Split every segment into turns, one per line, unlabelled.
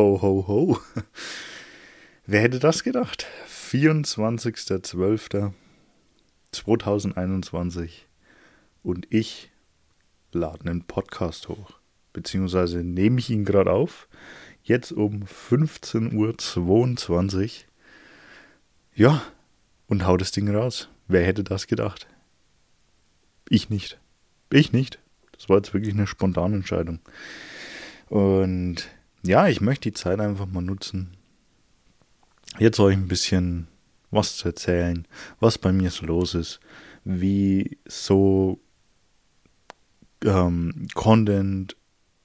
Ho, ho, ho. Wer hätte das gedacht? 24.12.2021 und ich lade einen Podcast hoch. Beziehungsweise nehme ich ihn gerade auf. Jetzt um 15.22 Uhr. Ja, und hau das Ding raus. Wer hätte das gedacht? Ich nicht. Ich nicht. Das war jetzt wirklich eine spontane Entscheidung. Und ja, ich möchte die Zeit einfach mal nutzen, jetzt euch ein bisschen was zu erzählen, was bei mir so los ist, wie so ähm, Content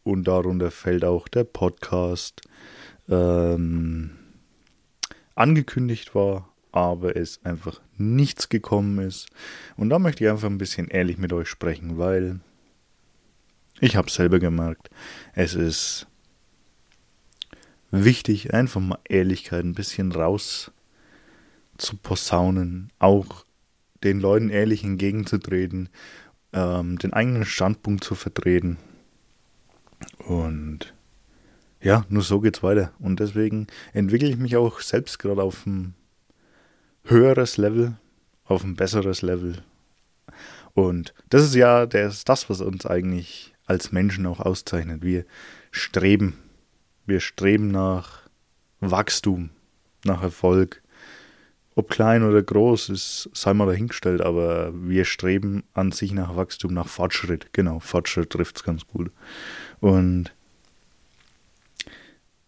und darunter fällt auch der Podcast ähm, angekündigt war, aber es einfach nichts gekommen ist. Und da möchte ich einfach ein bisschen ehrlich mit euch sprechen, weil ich habe selber gemerkt, es ist wichtig, einfach mal Ehrlichkeit ein bisschen raus zu posaunen, auch den Leuten ehrlich entgegenzutreten, ähm, den eigenen Standpunkt zu vertreten. Und ja, nur so geht's weiter. Und deswegen entwickle ich mich auch selbst gerade auf ein höheres Level, auf ein besseres Level. Und das ist ja das, das was uns eigentlich als Menschen auch auszeichnet. Wir streben, wir streben nach Wachstum, nach Erfolg. Ob klein oder groß, ist, sei mal dahingestellt, aber wir streben an sich nach Wachstum, nach Fortschritt. Genau, Fortschritt trifft es ganz gut. Und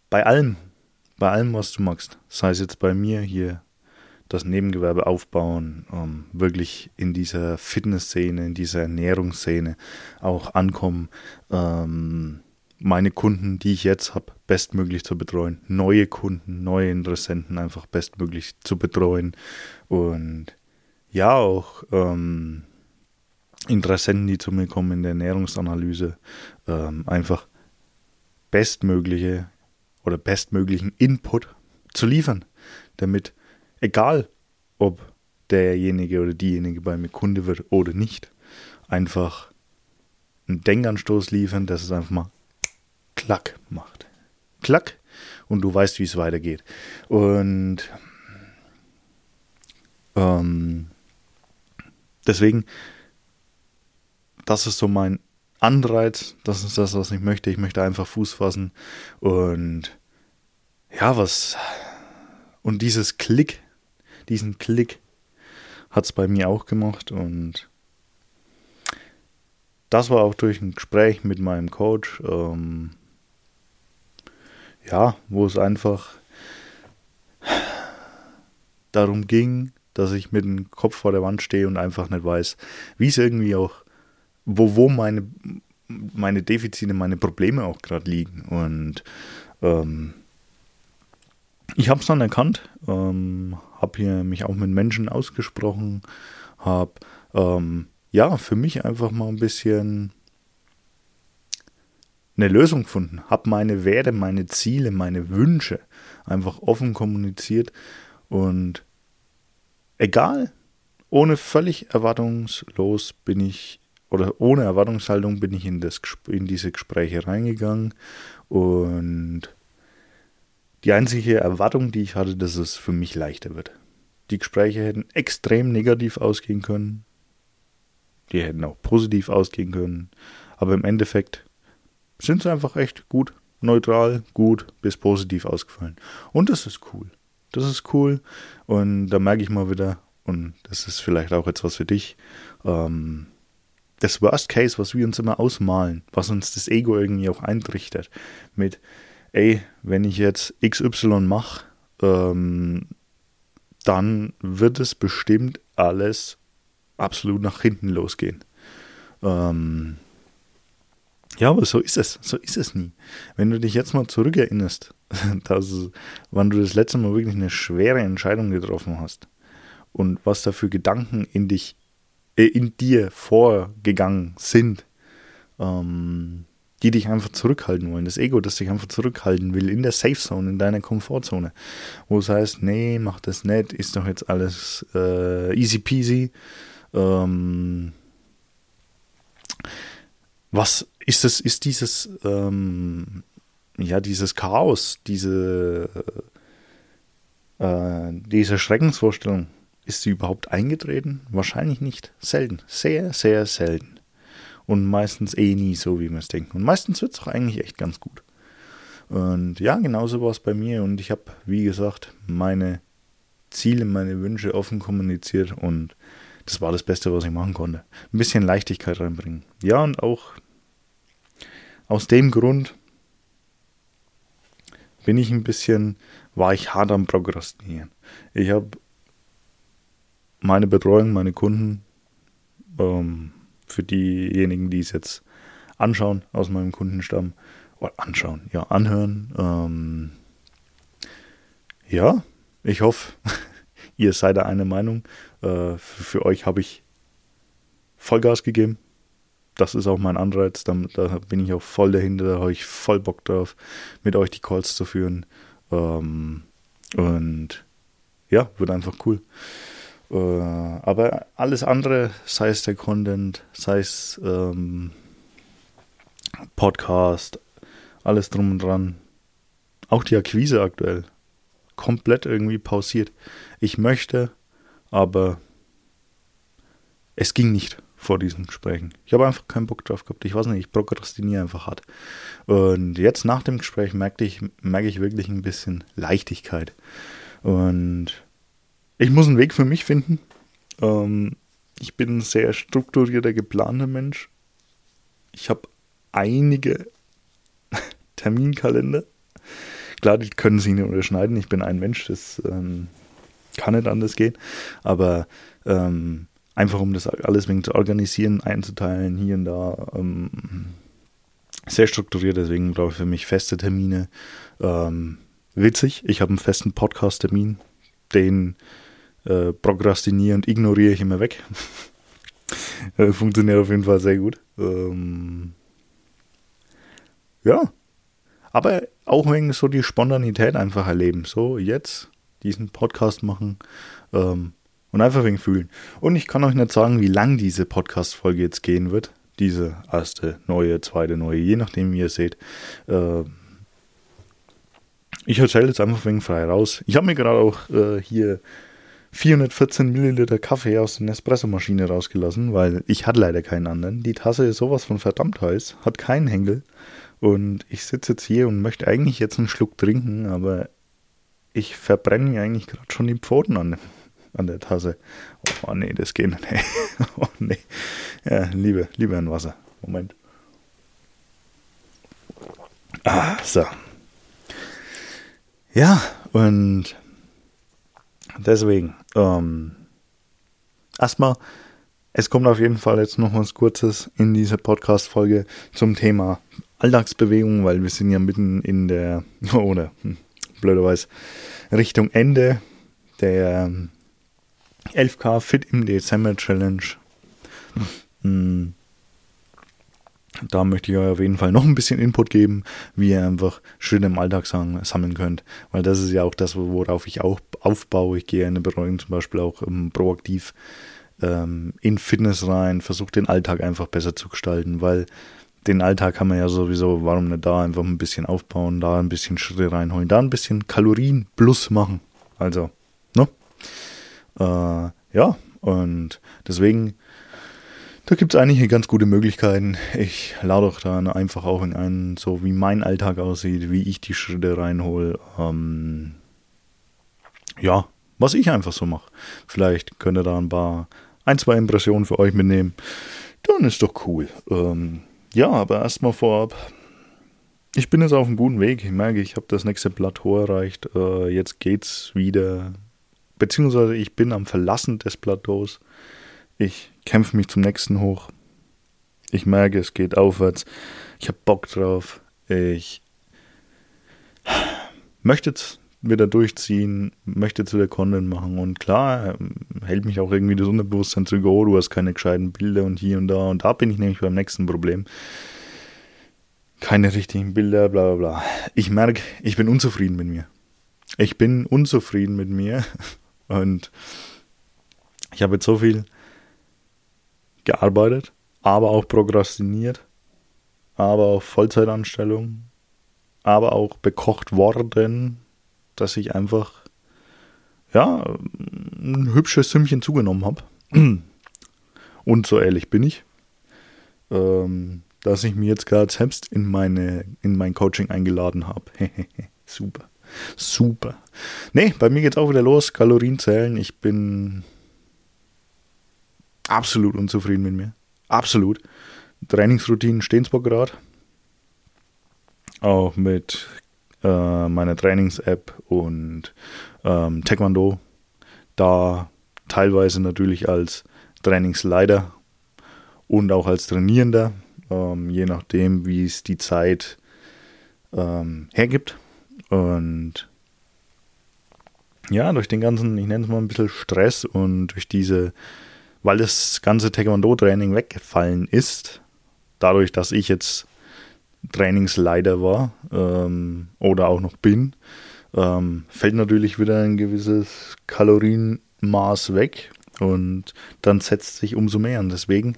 bei allem, bei allem, was du magst, sei es jetzt bei mir hier das Nebengewerbe aufbauen, ähm, wirklich in dieser Fitnessszene, in dieser Ernährungsszene auch ankommen, ähm, meine Kunden, die ich jetzt habe, bestmöglich zu betreuen, neue Kunden, neue Interessenten einfach bestmöglich zu betreuen. Und ja auch ähm, Interessenten, die zu mir kommen in der Ernährungsanalyse, ähm, einfach bestmögliche oder bestmöglichen Input zu liefern, damit egal ob derjenige oder diejenige bei mir Kunde wird oder nicht, einfach einen Denkanstoß liefern, dass es einfach mal klack macht. Klack und du weißt, wie es weitergeht. Und ähm, deswegen, das ist so mein Anreiz, das ist das, was ich möchte. Ich möchte einfach Fuß fassen und ja, was und dieses Klick diesen Klick hat es bei mir auch gemacht und das war auch durch ein Gespräch mit meinem Coach, ähm, ja, wo es einfach darum ging, dass ich mit dem Kopf vor der Wand stehe und einfach nicht weiß, wie es irgendwie auch, wo, wo meine, meine Defizite, meine Probleme auch gerade liegen. Und ähm, ich habe es dann erkannt, ähm, habe hier mich auch mit Menschen ausgesprochen, habe ähm, ja für mich einfach mal ein bisschen eine Lösung gefunden, habe meine Werte, meine Ziele, meine Wünsche einfach offen kommuniziert und egal, ohne völlig erwartungslos bin ich oder ohne Erwartungshaltung bin ich in, das, in diese Gespräche reingegangen und die einzige Erwartung, die ich hatte, dass es für mich leichter wird. Die Gespräche hätten extrem negativ ausgehen können. Die hätten auch positiv ausgehen können. Aber im Endeffekt sind sie einfach echt gut, neutral, gut bis positiv ausgefallen. Und das ist cool. Das ist cool. Und da merke ich mal wieder, und das ist vielleicht auch etwas für dich, ähm, das Worst Case, was wir uns immer ausmalen, was uns das Ego irgendwie auch eintrichtert, mit ey, wenn ich jetzt XY mache, ähm, dann wird es bestimmt alles absolut nach hinten losgehen. Ähm, ja, aber so ist es. So ist es nie. Wenn du dich jetzt mal zurückerinnerst, dass, wann du das letzte Mal wirklich eine schwere Entscheidung getroffen hast und was da für Gedanken in dich, äh, in dir vorgegangen sind, ähm, die dich einfach zurückhalten wollen. Das Ego, das dich einfach zurückhalten will in der Safe Zone, in deiner Komfortzone. Wo es heißt, nee, mach das nicht, ist doch jetzt alles äh, easy peasy. Ähm, was ist es, ist dieses, ähm, ja, dieses Chaos, diese, äh, diese Schreckensvorstellung, ist sie überhaupt eingetreten? Wahrscheinlich nicht. Selten. Sehr, sehr selten. Und meistens eh nie so, wie wir es denken. Und meistens wird es auch eigentlich echt ganz gut. Und ja, genauso war es bei mir. Und ich habe, wie gesagt, meine Ziele, meine Wünsche offen kommuniziert. Und das war das Beste, was ich machen konnte. Ein bisschen Leichtigkeit reinbringen. Ja, und auch aus dem Grund bin ich ein bisschen, war ich hart am Prokrastinieren. Ich habe meine Betreuung, meine Kunden, ähm, für diejenigen, die es jetzt anschauen aus meinem Kundenstamm, oder anschauen, ja, anhören. Ähm, ja, ich hoffe, ihr seid da eine Meinung. Äh, für, für, euch habe ich Vollgas gegeben. Das ist auch mein Anreiz. Da, da, bin ich auch voll dahinter. Da habe ich voll Bock drauf, mit euch die Calls zu führen. Ähm, und ja, wird einfach cool. Äh, aber alles andere, sei es der Content, sei es ähm, Podcast, alles drum und dran, auch die Akquise aktuell, komplett irgendwie pausiert. Ich möchte, aber es ging nicht vor diesen Gesprächen. Ich habe einfach keinen Bock drauf gehabt. Ich weiß nicht, ich prokrastiniere einfach hart. Und jetzt nach dem Gespräch merke ich, merke ich wirklich ein bisschen Leichtigkeit. Und ich muss einen Weg für mich finden. Ähm, ich bin ein sehr strukturierter, geplanter Mensch. Ich habe einige Terminkalender. Klar, die können sich nicht unterschneiden. Ich bin ein Mensch, das ähm, kann nicht anders gehen. Aber ähm, einfach um das alles wegen zu organisieren, einzuteilen, hier und da, ähm, sehr strukturiert. Deswegen brauche ich für mich feste Termine. Ähm, witzig, ich habe einen festen Podcast-Termin, den äh, prokrastiniere und ignoriere ich immer weg. Äh, funktioniert auf jeden Fall sehr gut. Ähm, ja. Aber auch wegen so die Spontanität einfach erleben. So, jetzt diesen Podcast machen ähm, und einfach wegen fühlen. Und ich kann euch nicht sagen, wie lang diese Podcast-Folge jetzt gehen wird. Diese erste, neue, zweite, neue, je nachdem, wie ihr seht. Äh, ich erzähle jetzt einfach wegen frei raus. Ich habe mir gerade auch äh, hier 414 Milliliter Kaffee aus der Nespresso-Maschine rausgelassen, weil ich hatte leider keinen anderen. Die Tasse ist sowas von verdammt heiß, hat keinen Henkel. Und ich sitze jetzt hier und möchte eigentlich jetzt einen Schluck trinken, aber ich verbrenne mir eigentlich gerade schon die Pfoten an, an der Tasse. Oh nee, das geht nicht. oh nee. Ja, lieber, lieber ein Wasser. Moment. Ah, so. Ja, und deswegen, ähm, erstmal, es kommt auf jeden Fall jetzt noch was Kurzes in dieser Podcast-Folge zum Thema Alltagsbewegung, weil wir sind ja mitten in der, oder hm, blöderweise Richtung Ende der 11K Fit im Dezember Challenge. Hm, da möchte ich euch auf jeden Fall noch ein bisschen Input geben, wie ihr einfach Schritte im Alltag sammeln könnt. Weil das ist ja auch das, worauf ich auch aufbaue. Ich gehe in eine Betreuung zum Beispiel auch ähm, proaktiv ähm, in Fitness rein, versuche den Alltag einfach besser zu gestalten, weil den Alltag kann man ja sowieso, warum nicht da einfach ein bisschen aufbauen, da ein bisschen Schritte reinholen, da ein bisschen Kalorien plus machen. Also, ne? Äh, ja, und deswegen da gibt es einige ganz gute Möglichkeiten. Ich lade euch dann einfach auch in einen, so wie mein Alltag aussieht, wie ich die Schritte reinhole. Ähm, ja, was ich einfach so mache. Vielleicht könnt ihr da ein paar, ein, zwei Impressionen für euch mitnehmen. Dann ist doch cool. Ähm, ja, aber erstmal vorab. Ich bin jetzt auf einem guten Weg. Ich merke, ich habe das nächste Plateau erreicht. Äh, jetzt geht's wieder. Beziehungsweise ich bin am Verlassen des Plateaus. Ich kämpfe mich zum nächsten hoch. Ich merke, es geht aufwärts. Ich habe Bock drauf. Ich möchte wieder durchziehen, möchte zu der Content machen. Und klar, ähm, hält mich auch irgendwie das Unterbewusstsein zurück, oh, du hast keine gescheiten Bilder und hier und da. Und da bin ich nämlich beim nächsten Problem. Keine richtigen Bilder, bla bla bla. Ich merke, ich bin unzufrieden mit mir. Ich bin unzufrieden mit mir. Und ich habe jetzt so viel gearbeitet, aber auch prokrastiniert. aber auch Vollzeitanstellung, aber auch bekocht worden, dass ich einfach ja ein hübsches Sümmchen zugenommen habe. Und so ehrlich bin ich, ähm, dass ich mir jetzt gerade selbst in meine in mein Coaching eingeladen habe. Super. Super. Nee, bei mir geht's auch wieder los. Kalorien zählen. Ich bin absolut unzufrieden mit mir. Absolut. Trainingsroutinen stehen zwar gerade. Auch mit äh, meiner Trainings-App und ähm, Taekwondo. Da teilweise natürlich als Trainingsleiter und auch als Trainierender, ähm, je nachdem, wie es die Zeit ähm, hergibt. Und ja, durch den ganzen, ich nenne es mal ein bisschen Stress und durch diese, weil das ganze Taekwondo-Training weggefallen ist, dadurch, dass ich jetzt Trainingsleiter war ähm, oder auch noch bin, ähm, fällt natürlich wieder ein gewisses Kalorienmaß weg und dann setzt sich umso mehr an. Deswegen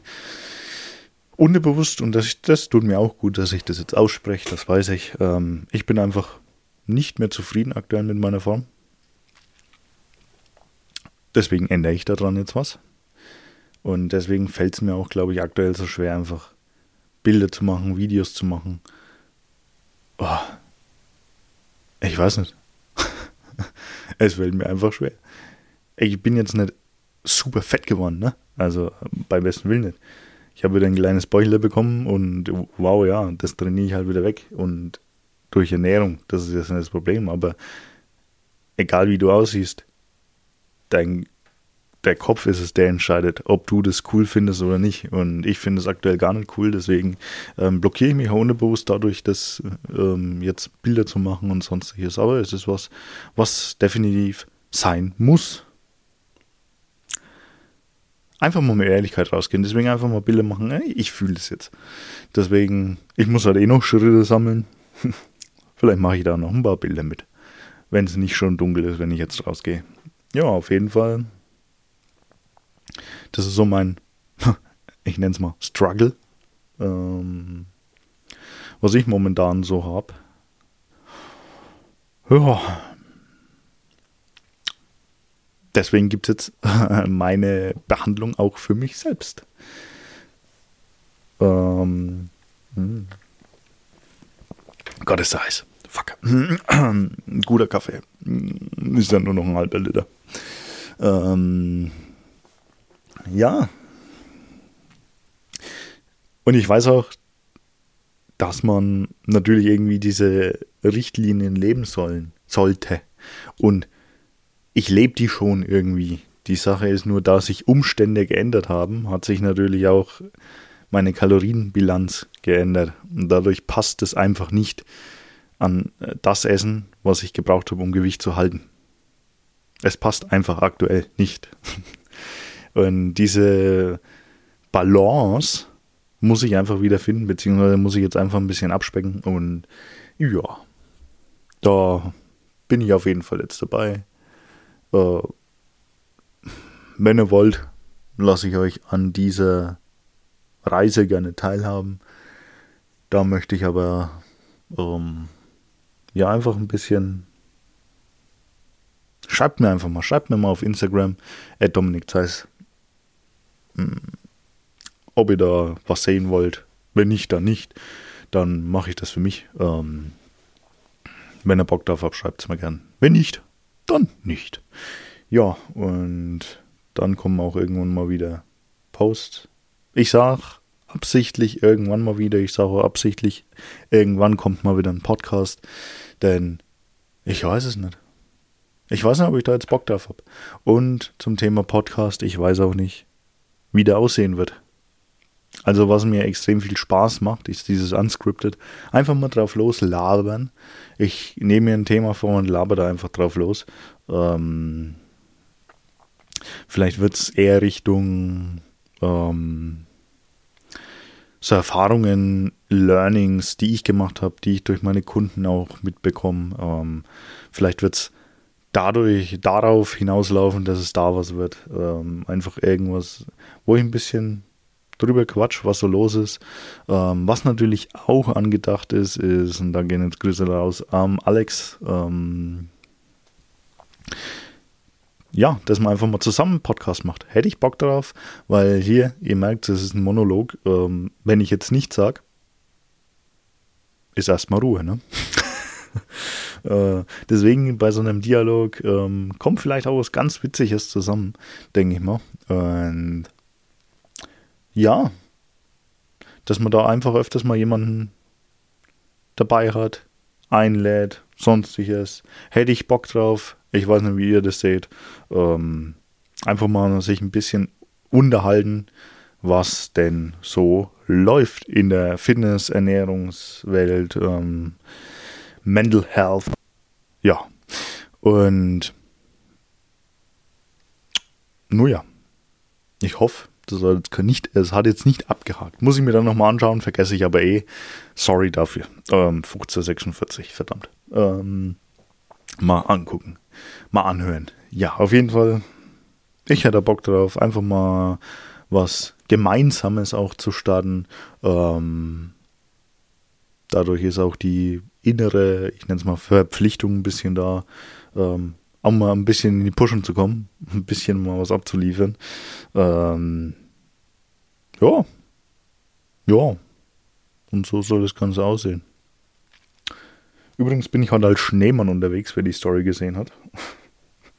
unbewusst, und das, das tut mir auch gut, dass ich das jetzt ausspreche, das weiß ich, ähm, ich bin einfach nicht mehr zufrieden aktuell mit meiner Form. Deswegen ändere ich daran jetzt was. Und deswegen fällt es mir auch, glaube ich, aktuell so schwer, einfach Bilder zu machen, Videos zu machen. Oh, ich weiß nicht. es fällt mir einfach schwer. Ich bin jetzt nicht super fett geworden, ne? Also beim besten Willen nicht. Ich habe wieder ein kleines Bäuchle bekommen und wow, ja, das trainiere ich halt wieder weg. Und durch Ernährung. Das ist jetzt nicht das Problem, aber egal wie du aussiehst, dein, der Kopf ist es, der entscheidet, ob du das cool findest oder nicht. Und ich finde es aktuell gar nicht cool, deswegen ähm, blockiere ich mich auch unbewusst dadurch, das ähm, jetzt Bilder zu machen und sonstiges. Aber es ist was, was definitiv sein muss. Einfach mal mit Ehrlichkeit rausgehen. Deswegen einfach mal Bilder machen. Ich fühle das jetzt. Deswegen, ich muss halt eh noch Schritte sammeln. Vielleicht mache ich da noch ein paar Bilder mit. Wenn es nicht schon dunkel ist, wenn ich jetzt rausgehe. Ja, auf jeden Fall. Das ist so mein, ich nenne es mal Struggle, ähm, was ich momentan so habe. Ja. Deswegen gibt es jetzt meine Behandlung auch für mich selbst. Ähm, hm. Ist heiß. Fuck. Guter Kaffee. Ist ja nur noch ein halber Liter. Ähm, ja. Und ich weiß auch, dass man natürlich irgendwie diese Richtlinien leben sollen, sollte. Und ich lebe die schon irgendwie. Die Sache ist nur, da sich Umstände geändert haben, hat sich natürlich auch meine Kalorienbilanz geändert. Und dadurch passt es einfach nicht an äh, das Essen, was ich gebraucht habe, um Gewicht zu halten. Es passt einfach aktuell nicht. Und diese Balance muss ich einfach wieder finden, beziehungsweise muss ich jetzt einfach ein bisschen abspecken. Und ja, da bin ich auf jeden Fall jetzt dabei. Äh, wenn ihr wollt, lasse ich euch an dieser Reise gerne teilhaben. Da möchte ich aber ähm, ja einfach ein bisschen. Schreibt mir einfach mal, schreibt mir mal auf Instagram, Dominik Zeiss, ob ihr da was sehen wollt. Wenn nicht, dann nicht. Dann mache ich das für mich. Ähm, wenn ihr Bock drauf habt, schreibt es mir gern. Wenn nicht, dann nicht. Ja, und dann kommen auch irgendwann mal wieder Posts. Ich sag absichtlich irgendwann mal wieder. Ich sage absichtlich, irgendwann kommt mal wieder ein Podcast. Denn ich weiß es nicht. Ich weiß nicht, ob ich da jetzt Bock drauf habe. Und zum Thema Podcast, ich weiß auch nicht, wie der aussehen wird. Also was mir extrem viel Spaß macht, ist dieses Unscripted. Einfach mal drauf los labern. Ich nehme mir ein Thema vor und laber da einfach drauf los. Ähm, vielleicht wird es eher Richtung ähm, so Erfahrungen, Learnings, die ich gemacht habe, die ich durch meine Kunden auch mitbekomme. Ähm, vielleicht wird es dadurch darauf hinauslaufen, dass es da was wird. Ähm, einfach irgendwas, wo ich ein bisschen drüber quatsch, was so los ist. Ähm, was natürlich auch angedacht ist, ist, und da gehen jetzt Grüße raus, ähm, Alex, ähm, ja, dass man einfach mal zusammen einen Podcast macht. Hätte ich Bock darauf, weil hier, ihr merkt, das ist ein Monolog. Ähm, wenn ich jetzt nichts sage, ist erstmal Ruhe, ne? äh, deswegen bei so einem Dialog ähm, kommt vielleicht auch was ganz Witziges zusammen, denke ich mal. Und ja, dass man da einfach öfters mal jemanden dabei hat, einlädt, sonstiges. Hätte ich Bock drauf. Ich weiß nicht, wie ihr das seht. Ähm, einfach mal sich ein bisschen unterhalten, was denn so läuft in der Fitness-, Ernährungswelt, ähm, Mental Health. Ja. Und nun ja, ich hoffe, das hat, nicht, es hat jetzt nicht abgehakt. Muss ich mir dann nochmal anschauen, vergesse ich aber eh. Sorry dafür. Ähm, 1546, verdammt. Ähm, mal angucken. Mal anhören. Ja, auf jeden Fall. Ich hätte Bock drauf, einfach mal was Gemeinsames auch zu starten. Ähm, dadurch ist auch die innere, ich nenne es mal Verpflichtung ein bisschen da, ähm, auch mal ein bisschen in die Pushen zu kommen, ein bisschen mal was abzuliefern. Ähm, ja. Ja. Und so soll das Ganze aussehen. Übrigens bin ich heute als Schneemann unterwegs, wer die Story gesehen hat.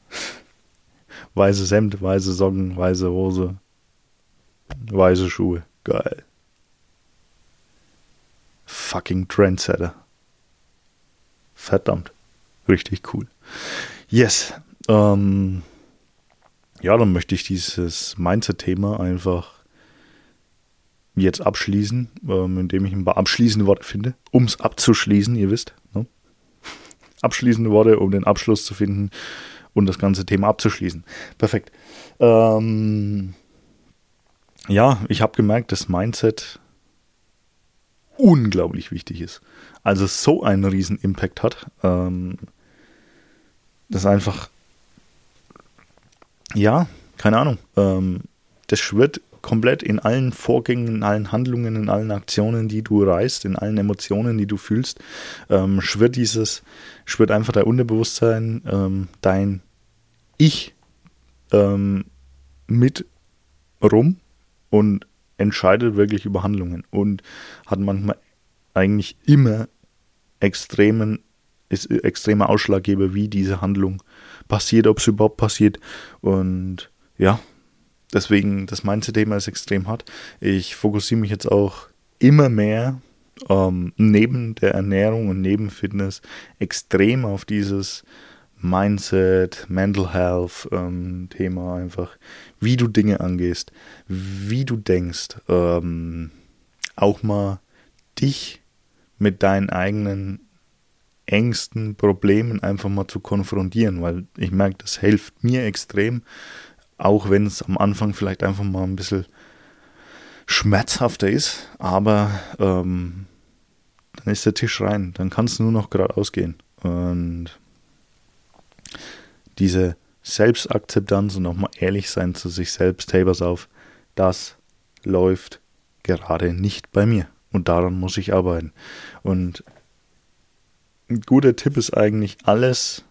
weißes Hemd, weiße Socken, weiße Hose, weiße Schuhe. Geil. Fucking Trendsetter. Verdammt. Richtig cool. Yes. Ähm, ja, dann möchte ich dieses Mindset-Thema einfach jetzt abschließen, ähm, indem ich ein paar abschließende Worte finde, um es abzuschließen, ihr wisst. Ne? Abschließende Worte, um den Abschluss zu finden und das ganze Thema abzuschließen. Perfekt. Ähm, ja, ich habe gemerkt, dass Mindset unglaublich wichtig ist. Also so einen riesen Impact hat. Ähm, das einfach, ja, keine Ahnung. Ähm, das schwirrt komplett in allen Vorgängen, in allen Handlungen, in allen Aktionen, die du reißt, in allen Emotionen, die du fühlst, ähm, schwirrt dieses, schwirrt einfach dein Unterbewusstsein, ähm, dein Ich ähm, mit rum und entscheidet wirklich über Handlungen und hat manchmal eigentlich immer extremen, ist extremer Ausschlaggeber, wie diese Handlung passiert, ob es überhaupt passiert. Und ja, deswegen, das Mindset-Thema ist extrem hart. Ich fokussiere mich jetzt auch immer mehr ähm, neben der Ernährung und neben Fitness extrem auf dieses Mindset, Mental Health ähm, Thema einfach, wie du Dinge angehst, wie du denkst, ähm, auch mal dich mit deinen eigenen Ängsten, Problemen einfach mal zu konfrontieren, weil ich merke, das hilft mir extrem, auch wenn es am Anfang vielleicht einfach mal ein bisschen schmerzhafter ist, aber ähm, dann ist der Tisch rein, dann kann es nur noch geradeaus gehen. Und diese Selbstakzeptanz und auch mal ehrlich sein zu sich selbst, hey, pass auf, das läuft gerade nicht bei mir. Und daran muss ich arbeiten. Und ein guter Tipp ist eigentlich alles,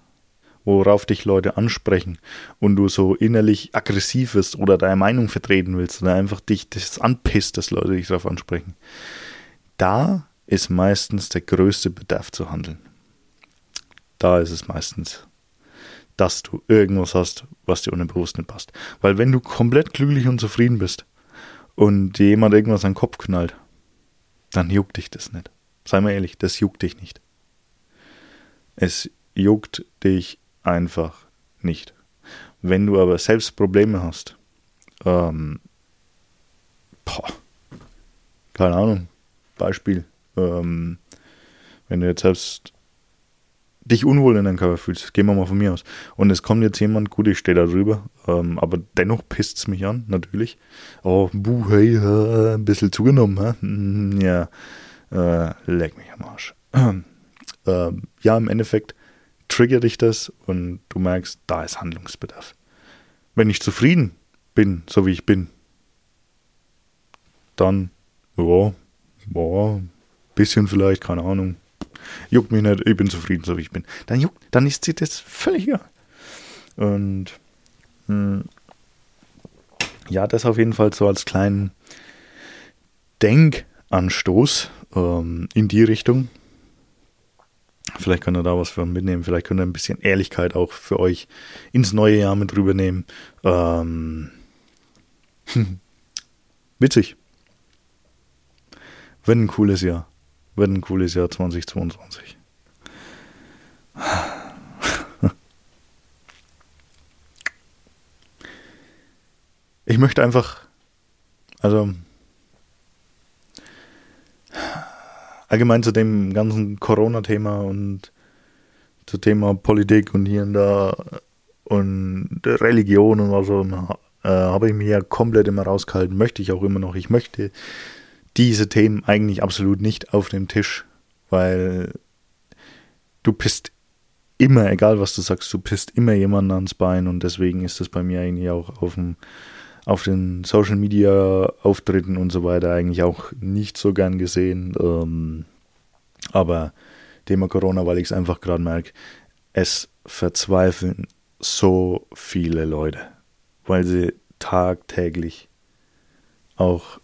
worauf dich Leute ansprechen und du so innerlich aggressiv bist oder deine Meinung vertreten willst oder einfach dich das anpisst, dass Leute dich darauf ansprechen. Da ist meistens der größte Bedarf zu handeln. Da ist es meistens, dass du irgendwas hast, was dir unbewusst nicht passt. Weil wenn du komplett glücklich und zufrieden bist und dir jemand irgendwas an den Kopf knallt, dann juckt dich das nicht. Sei mal ehrlich, das juckt dich nicht. Es juckt dich einfach nicht. Wenn du aber selbst Probleme hast, ähm, boah, keine Ahnung, Beispiel, ähm, wenn du jetzt selbst dich unwohl in deinem Körper fühlst, gehen wir mal von mir aus, und es kommt jetzt jemand, gut, ich stehe da drüber, ähm, aber dennoch pisst es mich an, natürlich. Oh, buh, hey, äh, ein bisschen zugenommen, hä? Hm, ja, äh, leck mich am Arsch. äh, ja, im Endeffekt triggert dich das und du merkst, da ist Handlungsbedarf. Wenn ich zufrieden bin, so wie ich bin, dann, ja, ja, bisschen vielleicht, keine Ahnung. Juckt mich nicht, ich bin zufrieden, so wie ich bin. Dann juckt, dann ist sie das völlig egal. Und mh, hm, ja, das auf jeden Fall so als kleinen Denkanstoß ähm, in die Richtung. Vielleicht könnt ihr da was für mitnehmen. Vielleicht könnt ihr ein bisschen Ehrlichkeit auch für euch ins neue Jahr mit rübernehmen. Ähm, witzig. Wird ein cooles Jahr. Wird ein cooles Jahr 2022. Ich möchte einfach, also allgemein zu dem ganzen Corona-Thema und zu Thema Politik und hier und da und Religion und was so, äh, habe ich mir ja komplett immer rausgehalten, möchte ich auch immer noch. Ich möchte diese Themen eigentlich absolut nicht auf dem Tisch, weil du bist immer, egal was du sagst, du pisst immer jemanden ans Bein und deswegen ist das bei mir eigentlich auch auf dem auf den Social Media Auftritten und so weiter eigentlich auch nicht so gern gesehen. Ähm, aber Thema Corona, weil ich es einfach gerade merke, es verzweifeln so viele Leute, weil sie tagtäglich auch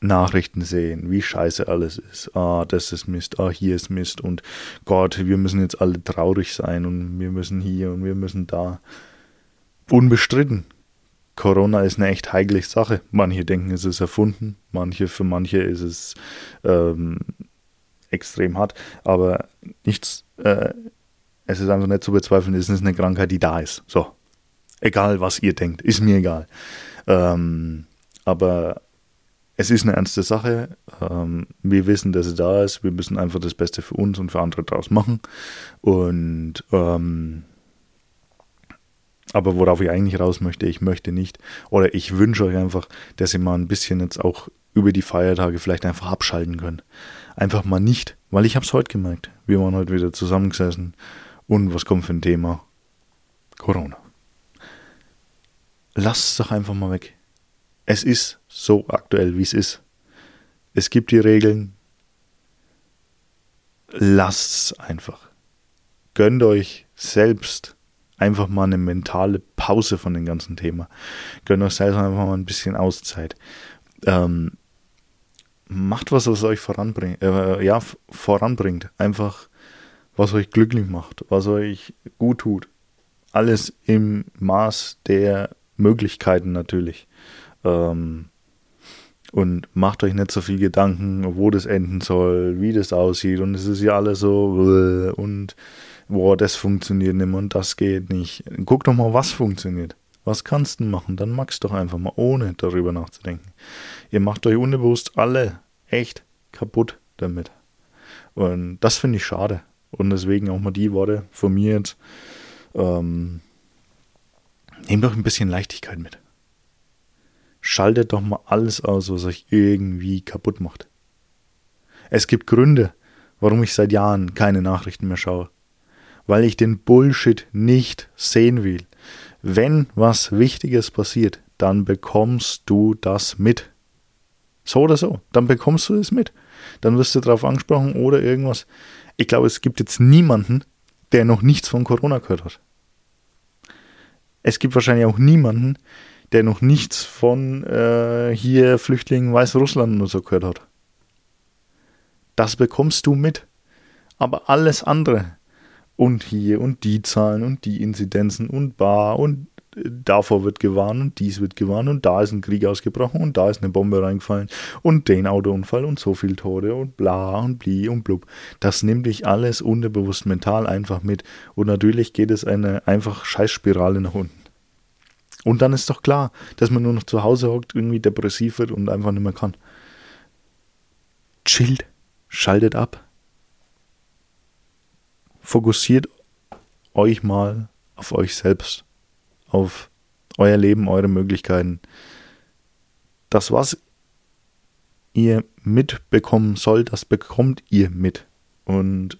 Nachrichten sehen, wie scheiße alles ist. Ah, das ist Mist, ah, hier ist Mist und Gott, wir müssen jetzt alle traurig sein und wir müssen hier und wir müssen da. Unbestritten, Corona ist eine echt heikle Sache. Manche denken, es ist erfunden, manche, für manche ist es ähm, extrem hart, aber nichts, äh, es ist einfach nicht zu bezweifeln, es ist eine Krankheit, die da ist. So. Egal, was ihr denkt, ist mir egal. Ähm, aber es ist eine ernste Sache. Ähm, wir wissen, dass es da ist. Wir müssen einfach das Beste für uns und für andere draus machen. Und ähm, aber worauf ich eigentlich raus möchte, ich möchte nicht, oder ich wünsche euch einfach, dass ihr mal ein bisschen jetzt auch über die Feiertage vielleicht einfach abschalten könnt. Einfach mal nicht, weil ich habe es heute gemerkt. Wir waren heute wieder zusammengesessen und was kommt für ein Thema? Corona. Lasst es doch einfach mal weg. Es ist so aktuell, wie es ist. Es gibt die Regeln. Lasst es einfach. Gönnt euch selbst einfach mal eine mentale Pause von dem ganzen Thema. Gönnt euch selbst einfach mal ein bisschen Auszeit. Ähm, macht was, was euch voranbringt, äh, ja, voranbringt. Einfach, was euch glücklich macht, was euch gut tut. Alles im Maß der Möglichkeiten natürlich. Ähm, und macht euch nicht so viel Gedanken, wo das enden soll, wie das aussieht. Und es ist ja alles so und boah, das funktioniert nicht mehr und das geht nicht. Guck doch mal, was funktioniert. Was kannst du machen? Dann magst du doch einfach mal, ohne darüber nachzudenken. Ihr macht euch unbewusst alle echt kaputt damit. Und das finde ich schade. Und deswegen auch mal die Worte von mir jetzt. Ähm, nehmt doch ein bisschen Leichtigkeit mit. Schaltet doch mal alles aus, was euch irgendwie kaputt macht. Es gibt Gründe, warum ich seit Jahren keine Nachrichten mehr schaue weil ich den Bullshit nicht sehen will. Wenn was Wichtiges passiert, dann bekommst du das mit. So oder so, dann bekommst du es mit. Dann wirst du darauf angesprochen oder irgendwas. Ich glaube, es gibt jetzt niemanden, der noch nichts von Corona gehört hat. Es gibt wahrscheinlich auch niemanden, der noch nichts von äh, hier Flüchtlingen Weißrussland oder so gehört hat. Das bekommst du mit. Aber alles andere, und hier und die Zahlen und die Inzidenzen und bar und äh, davor wird gewarnt und dies wird gewarnt und da ist ein Krieg ausgebrochen und da ist eine Bombe reingefallen und den Autounfall und so viel Tode und bla und bli und blub. Das nimmt dich alles unterbewusst mental einfach mit und natürlich geht es eine einfach Scheißspirale nach unten. Und dann ist doch klar, dass man nur noch zu Hause hockt, irgendwie depressiv wird und einfach nicht mehr kann. Chillt, schaltet ab, fokussiert euch mal auf euch selbst, auf euer Leben, eure Möglichkeiten. Das, was ihr mitbekommen sollt, das bekommt ihr mit. Und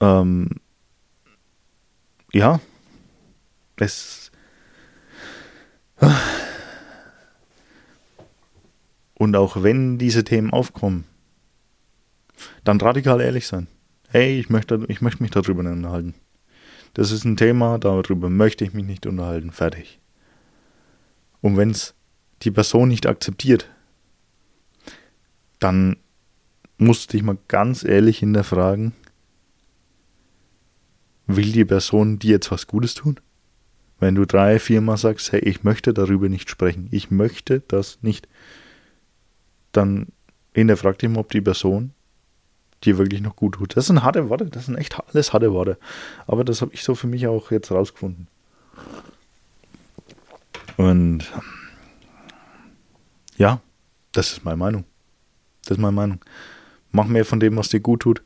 ähm, ja, es Und auch wenn diese Themen aufkommen, dann radikal ehrlich sein. Hey, ich möchte, ich möchte mich darüber nicht unterhalten. Das ist ein Thema, darüber möchte ich mich nicht unterhalten. Fertig. Und wenn es die Person nicht akzeptiert, dann musst du dich mal ganz ehrlich hinterfragen, will die Person dir jetzt was Gutes tun? Wenn du drei, viermal sagst, hey, ich möchte darüber nicht sprechen, ich möchte das nicht, dann hinterfrag dich mal, ob die Person dir wirklich noch gut tut. Das sind harte Worte, das sind echt alles harte Worte. Aber das habe ich so für mich auch jetzt rausgefunden. Und ja, das ist meine Meinung. Das ist meine Meinung. Mach mehr von dem, was dir gut tut.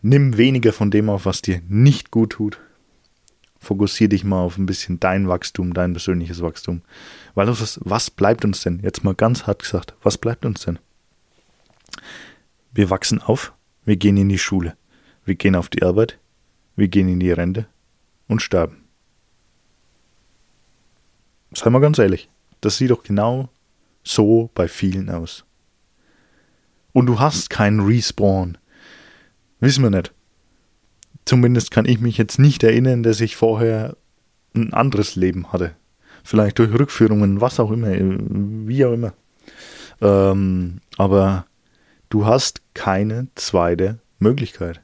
Nimm weniger von dem auf, was dir nicht gut tut. Fokussiere dich mal auf ein bisschen dein Wachstum, dein persönliches Wachstum. Weil was, was bleibt uns denn? Jetzt mal ganz hart gesagt, was bleibt uns denn? Wir wachsen auf, wir gehen in die Schule, wir gehen auf die Arbeit, wir gehen in die Rente und sterben. Sei mal ganz ehrlich, das sieht doch genau so bei vielen aus. Und du hast keinen Respawn. Wissen wir nicht. Zumindest kann ich mich jetzt nicht erinnern, dass ich vorher ein anderes Leben hatte. Vielleicht durch Rückführungen, was auch immer, wie auch immer. Ähm, aber du hast keine zweite Möglichkeit.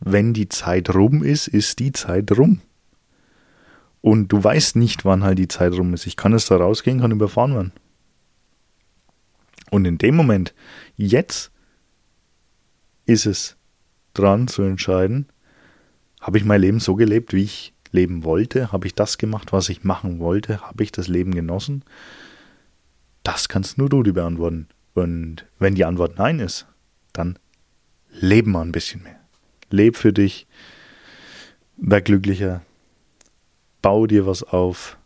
Wenn die Zeit rum ist, ist die Zeit rum. Und du weißt nicht, wann halt die Zeit rum ist. Ich kann es da rausgehen, kann überfahren werden. Und in dem Moment, jetzt ist es dran zu entscheiden, habe ich mein Leben so gelebt, wie ich leben wollte? Habe ich das gemacht, was ich machen wollte? Habe ich das Leben genossen? Das kannst nur du dir beantworten. Und wenn die Antwort nein ist, dann leben wir ein bisschen mehr. Leb für dich, wär glücklicher, bau dir was auf.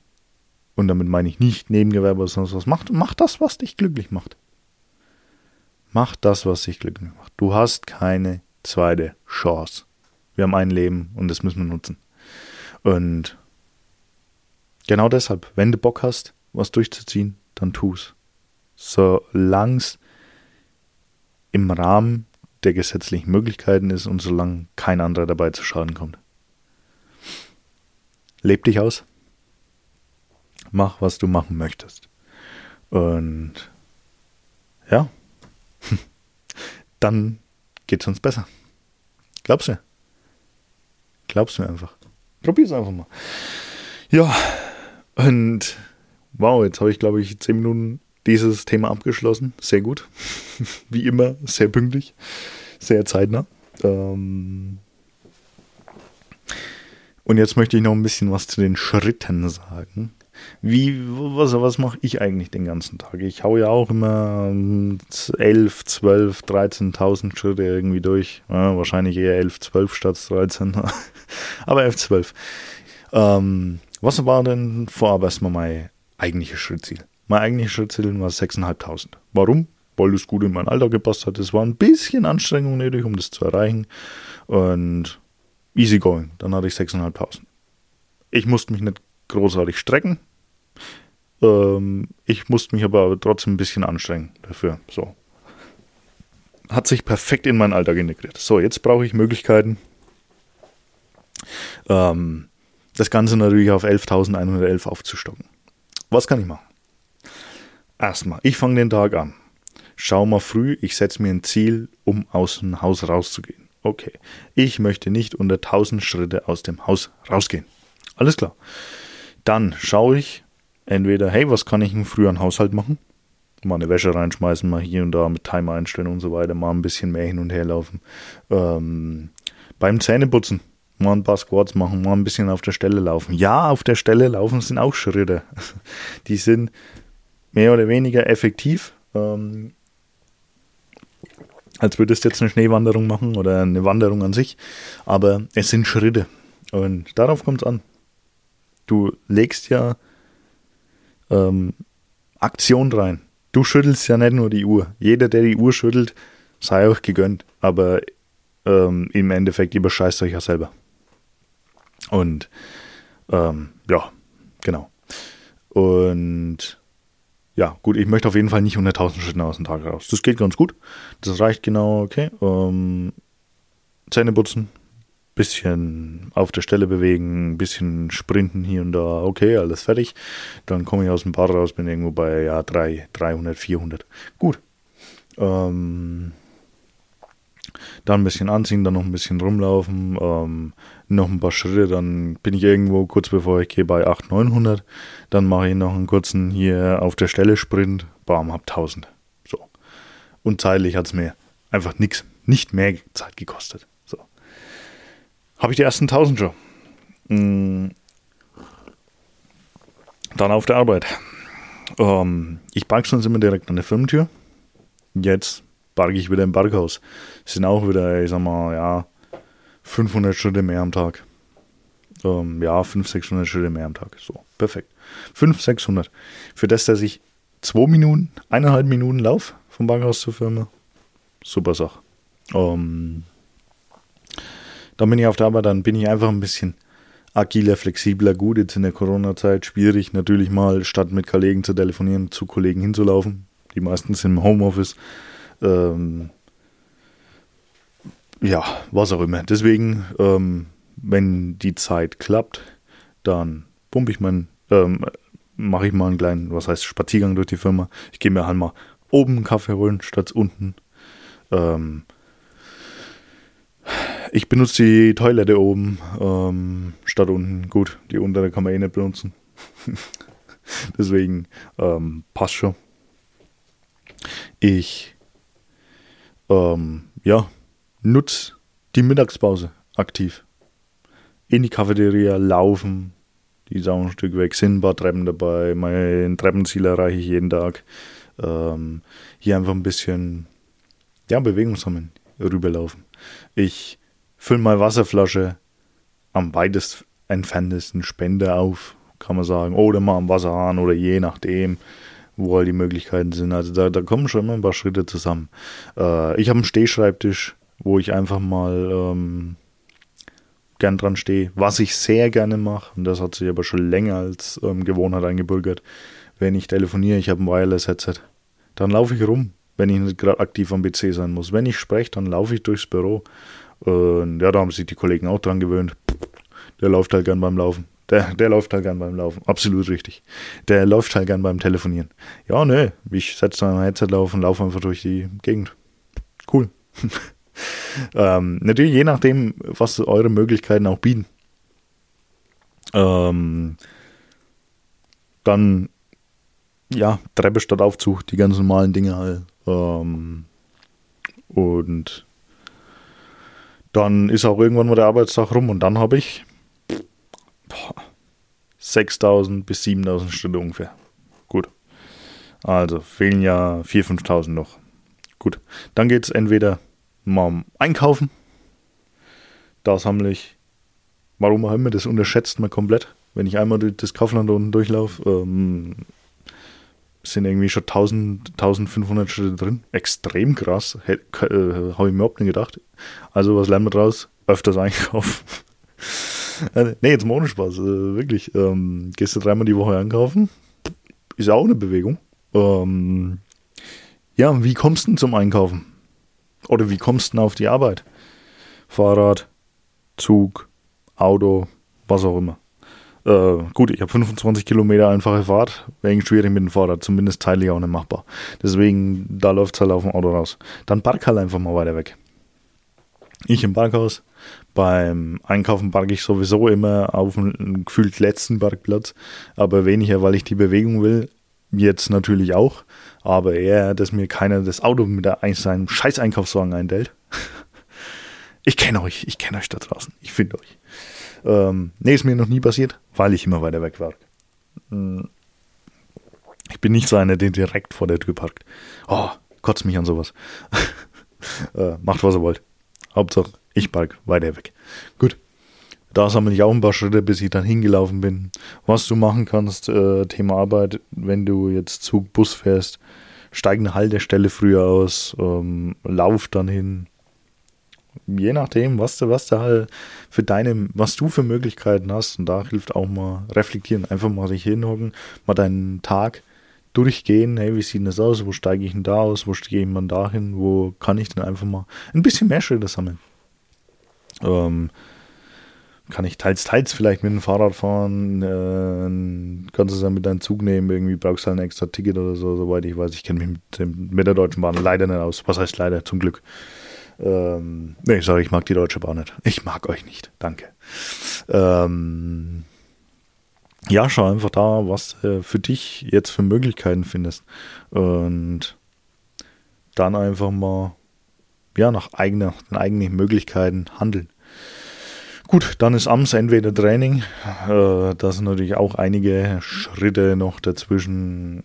Und damit meine ich nicht Nebengewerbe oder sonst was. Mach, mach das, was dich glücklich macht. Mach das, was dich glücklich macht. Du hast keine zweite Chance. Wir haben ein Leben und das müssen wir nutzen. Und genau deshalb, wenn du Bock hast, was durchzuziehen, dann tu's. Solange es im Rahmen der gesetzlichen Möglichkeiten ist und solange kein anderer dabei zu Schaden kommt. Leb dich aus. Mach, was du machen möchtest. Und ja, dann geht es uns besser. Glaubst du? Glaubst du mir einfach. Probier's einfach mal. Ja, und wow, jetzt habe ich, glaube ich, zehn Minuten dieses Thema abgeschlossen. Sehr gut. Wie immer, sehr pünktlich, sehr zeitnah. Ähm und jetzt möchte ich noch ein bisschen was zu den Schritten sagen, wie, was, was mache ich eigentlich den ganzen Tag? Ich hau ja auch immer 11, 12, 13.000 Schritte irgendwie durch. Ja, wahrscheinlich eher 11, 12 statt 13. Aber 11, 12. Ähm, was war denn vorab erstmal mein eigentliches Schrittziel? Mein eigentliches Schrittziel war 6.500. Warum? Weil das gut in mein Alter gepasst hat. Es war ein bisschen Anstrengung nötig, um das zu erreichen. Und easy going. Dann hatte ich 6.500. Ich musste mich nicht großartig strecken. Ähm, ich musste mich aber trotzdem ein bisschen anstrengen dafür. So. Hat sich perfekt in meinen Alltag integriert. So, jetzt brauche ich Möglichkeiten, ähm, das Ganze natürlich auf 11.111 aufzustocken. Was kann ich machen? Erstmal, ich fange den Tag an. Schau mal früh, ich setze mir ein Ziel, um aus dem Haus rauszugehen. Okay, ich möchte nicht unter 1000 Schritte aus dem Haus rausgehen. Alles klar. Dann schaue ich entweder, hey, was kann ich im früheren Haushalt machen? Mal eine Wäsche reinschmeißen, mal hier und da mit Timer einstellen und so weiter, mal ein bisschen mehr hin und her laufen. Ähm, beim Zähneputzen mal ein paar Squats machen, mal ein bisschen auf der Stelle laufen. Ja, auf der Stelle laufen sind auch Schritte. Die sind mehr oder weniger effektiv. Ähm, als würdest du jetzt eine Schneewanderung machen oder eine Wanderung an sich. Aber es sind Schritte. Und darauf kommt es an du legst ja ähm, Aktion rein. Du schüttelst ja nicht nur die Uhr. Jeder, der die Uhr schüttelt, sei euch gegönnt. Aber ähm, im Endeffekt überscheißt euch ja selber. Und ähm, ja, genau. Und ja, gut, ich möchte auf jeden Fall nicht unter 1000 Schritten aus dem Tag raus. Das geht ganz gut. Das reicht genau, okay. Ähm, Zähne putzen, bisschen auf der Stelle bewegen, bisschen sprinten hier und da, okay, alles fertig. Dann komme ich aus dem Bad raus, bin irgendwo bei ja, 3, 300, 400. Gut. Ähm, dann ein bisschen anziehen, dann noch ein bisschen rumlaufen, ähm, noch ein paar Schritte, dann bin ich irgendwo kurz bevor ich gehe bei 800, 900. Dann mache ich noch einen kurzen hier auf der Stelle Sprint, bam, hab 1000. So. Und zeitlich hat es mir einfach nichts, nicht mehr Zeit gekostet. Habe ich die ersten 1000 schon. Mm. Dann auf der Arbeit. Ähm, ich parke sonst immer direkt an der Firmentür. Jetzt parke ich wieder im Parkhaus. Sind auch wieder, ich sag mal, ja, 500 Schritte mehr am Tag. Ähm, ja, 500, 600 Schritte mehr am Tag. So, perfekt. 500, 600. Für das, dass ich zwei Minuten, eineinhalb Minuten Lauf vom Bankhaus zur Firma. Super Sache. Ähm, dann bin ich auf der Arbeit, dann bin ich einfach ein bisschen agiler, flexibler. Gut, jetzt in der Corona-Zeit schwierig, natürlich mal statt mit Kollegen zu telefonieren, zu Kollegen hinzulaufen. Die meisten sind im Homeoffice. Ähm, ja, was auch immer. Deswegen, ähm, wenn die Zeit klappt, dann pumpe ich meinen, ähm, mache ich mal einen kleinen, was heißt Spaziergang durch die Firma. Ich gehe mir halt mal oben einen Kaffee holen, statt unten. Ähm, ich benutze die Toilette oben ähm, statt unten. Gut, die untere kann man eh nicht benutzen. Deswegen ähm, passt schon. Ich ähm, ja, nutze die Mittagspause aktiv. In die Cafeteria laufen, die auch ein Stück weg, sind ein paar Treppen dabei, mein Treppenziel erreiche ich jeden Tag. Ähm, hier einfach ein bisschen ja, Bewegung sammeln, rüberlaufen. Ich fülle meine Wasserflasche am weitest entferntesten Spender auf, kann man sagen, oder mal am Wasserhahn oder je nachdem wo halt die Möglichkeiten sind. Also da, da kommen schon immer ein paar Schritte zusammen. Äh, ich habe einen Stehschreibtisch, wo ich einfach mal ähm, gern dran stehe, was ich sehr gerne mache, und das hat sich aber schon länger als ähm, Gewohnheit eingebürgert. Wenn ich telefoniere, ich habe ein Wireless-Headset, dann laufe ich rum, wenn ich nicht gerade aktiv am PC sein muss. Wenn ich spreche, dann laufe ich durchs Büro. Und ja, da haben sich die Kollegen auch dran gewöhnt. Der läuft halt gern beim Laufen. Der, der läuft halt gern beim Laufen. Absolut richtig. Der läuft halt gern beim Telefonieren. Ja, ne, ich setze dann ein Headset auf und laufe einfach durch die Gegend. Cool. ähm, natürlich je nachdem, was eure Möglichkeiten auch bieten. Ähm, dann, ja, Treppe statt Aufzug, die ganz normalen Dinge halt. Ähm, und dann ist auch irgendwann mal der Arbeitstag rum und dann habe ich 6000 bis 7000 Stunden ungefähr. Gut. Also fehlen ja 4.000, 5.000 noch. Gut. Dann geht es entweder mal Einkaufen. Da sammle ich, warum auch immer, das unterschätzt man komplett. Wenn ich einmal das Kaufland unten durchlaufe, ähm, sind irgendwie schon 1000, 1500 Schritte drin. Extrem krass. Äh, Habe ich mir überhaupt nicht gedacht. Also, was lernen wir draus? Öfters einkaufen. Äh, nee, jetzt mal ohne Spaß. Äh, wirklich. Ähm, gehst du dreimal die Woche einkaufen? Ist auch eine Bewegung. Ähm, ja, wie kommst du denn zum Einkaufen? Oder wie kommst du denn auf die Arbeit? Fahrrad, Zug, Auto, was auch immer. Äh, gut, ich habe 25 Kilometer einfache Fahrt. Wäre schwierig mit dem Fahrrad, zumindest teillich auch nicht machbar. Deswegen, da läuft es halt auf dem Auto raus. Dann park halt einfach mal weiter weg. Ich im Parkhaus, beim Einkaufen parke ich sowieso immer auf dem gefühlt letzten Parkplatz, aber weniger, weil ich die Bewegung will. Jetzt natürlich auch, aber eher, dass mir keiner das Auto mit seinem scheiß Einkaufswagen eindellt. Ich kenne euch, ich kenne euch da draußen, ich finde euch. Ähm, nee, ist mir noch nie passiert, weil ich immer weiter weg war. Hm. Ich bin nicht so einer, der direkt vor der Tür parkt. Oh, kotzt mich an sowas. äh, macht, was ihr wollt. Hauptsache, ich park weiter weg. Gut. Da sammle ich auch ein paar Schritte, bis ich dann hingelaufen bin. Was du machen kannst, äh, Thema Arbeit, wenn du jetzt Zug, Bus fährst, steig eine Haltestelle früher aus, ähm, lauf dann hin. Je nachdem, was du, was du halt für deine, was du für Möglichkeiten hast. Und da hilft auch mal reflektieren. Einfach mal sich hinhocken, mal deinen Tag durchgehen, hey, wie sieht das aus, wo steige ich denn da aus, wo stehe ich man da hin, wo kann ich denn einfach mal ein bisschen mehr Schritte sammeln. Ähm, kann ich teils, teils vielleicht mit dem Fahrrad fahren, äh, kannst du es dann mit deinem Zug nehmen, irgendwie brauchst du halt ein extra Ticket oder so, soweit ich weiß. Ich kenne mich mit, mit, der Deutschen Bahn leider nicht aus. Was heißt leider? Zum Glück. Ähm, nee, sorry, ich mag die Deutsche Bahn nicht. Ich mag euch nicht. Danke. Ähm, ja, schau einfach da, was äh, für dich jetzt für Möglichkeiten findest. Und dann einfach mal ja, nach eigener, eigenen Möglichkeiten handeln. Gut, dann ist abends entweder Training. Äh, da sind natürlich auch einige Schritte noch dazwischen.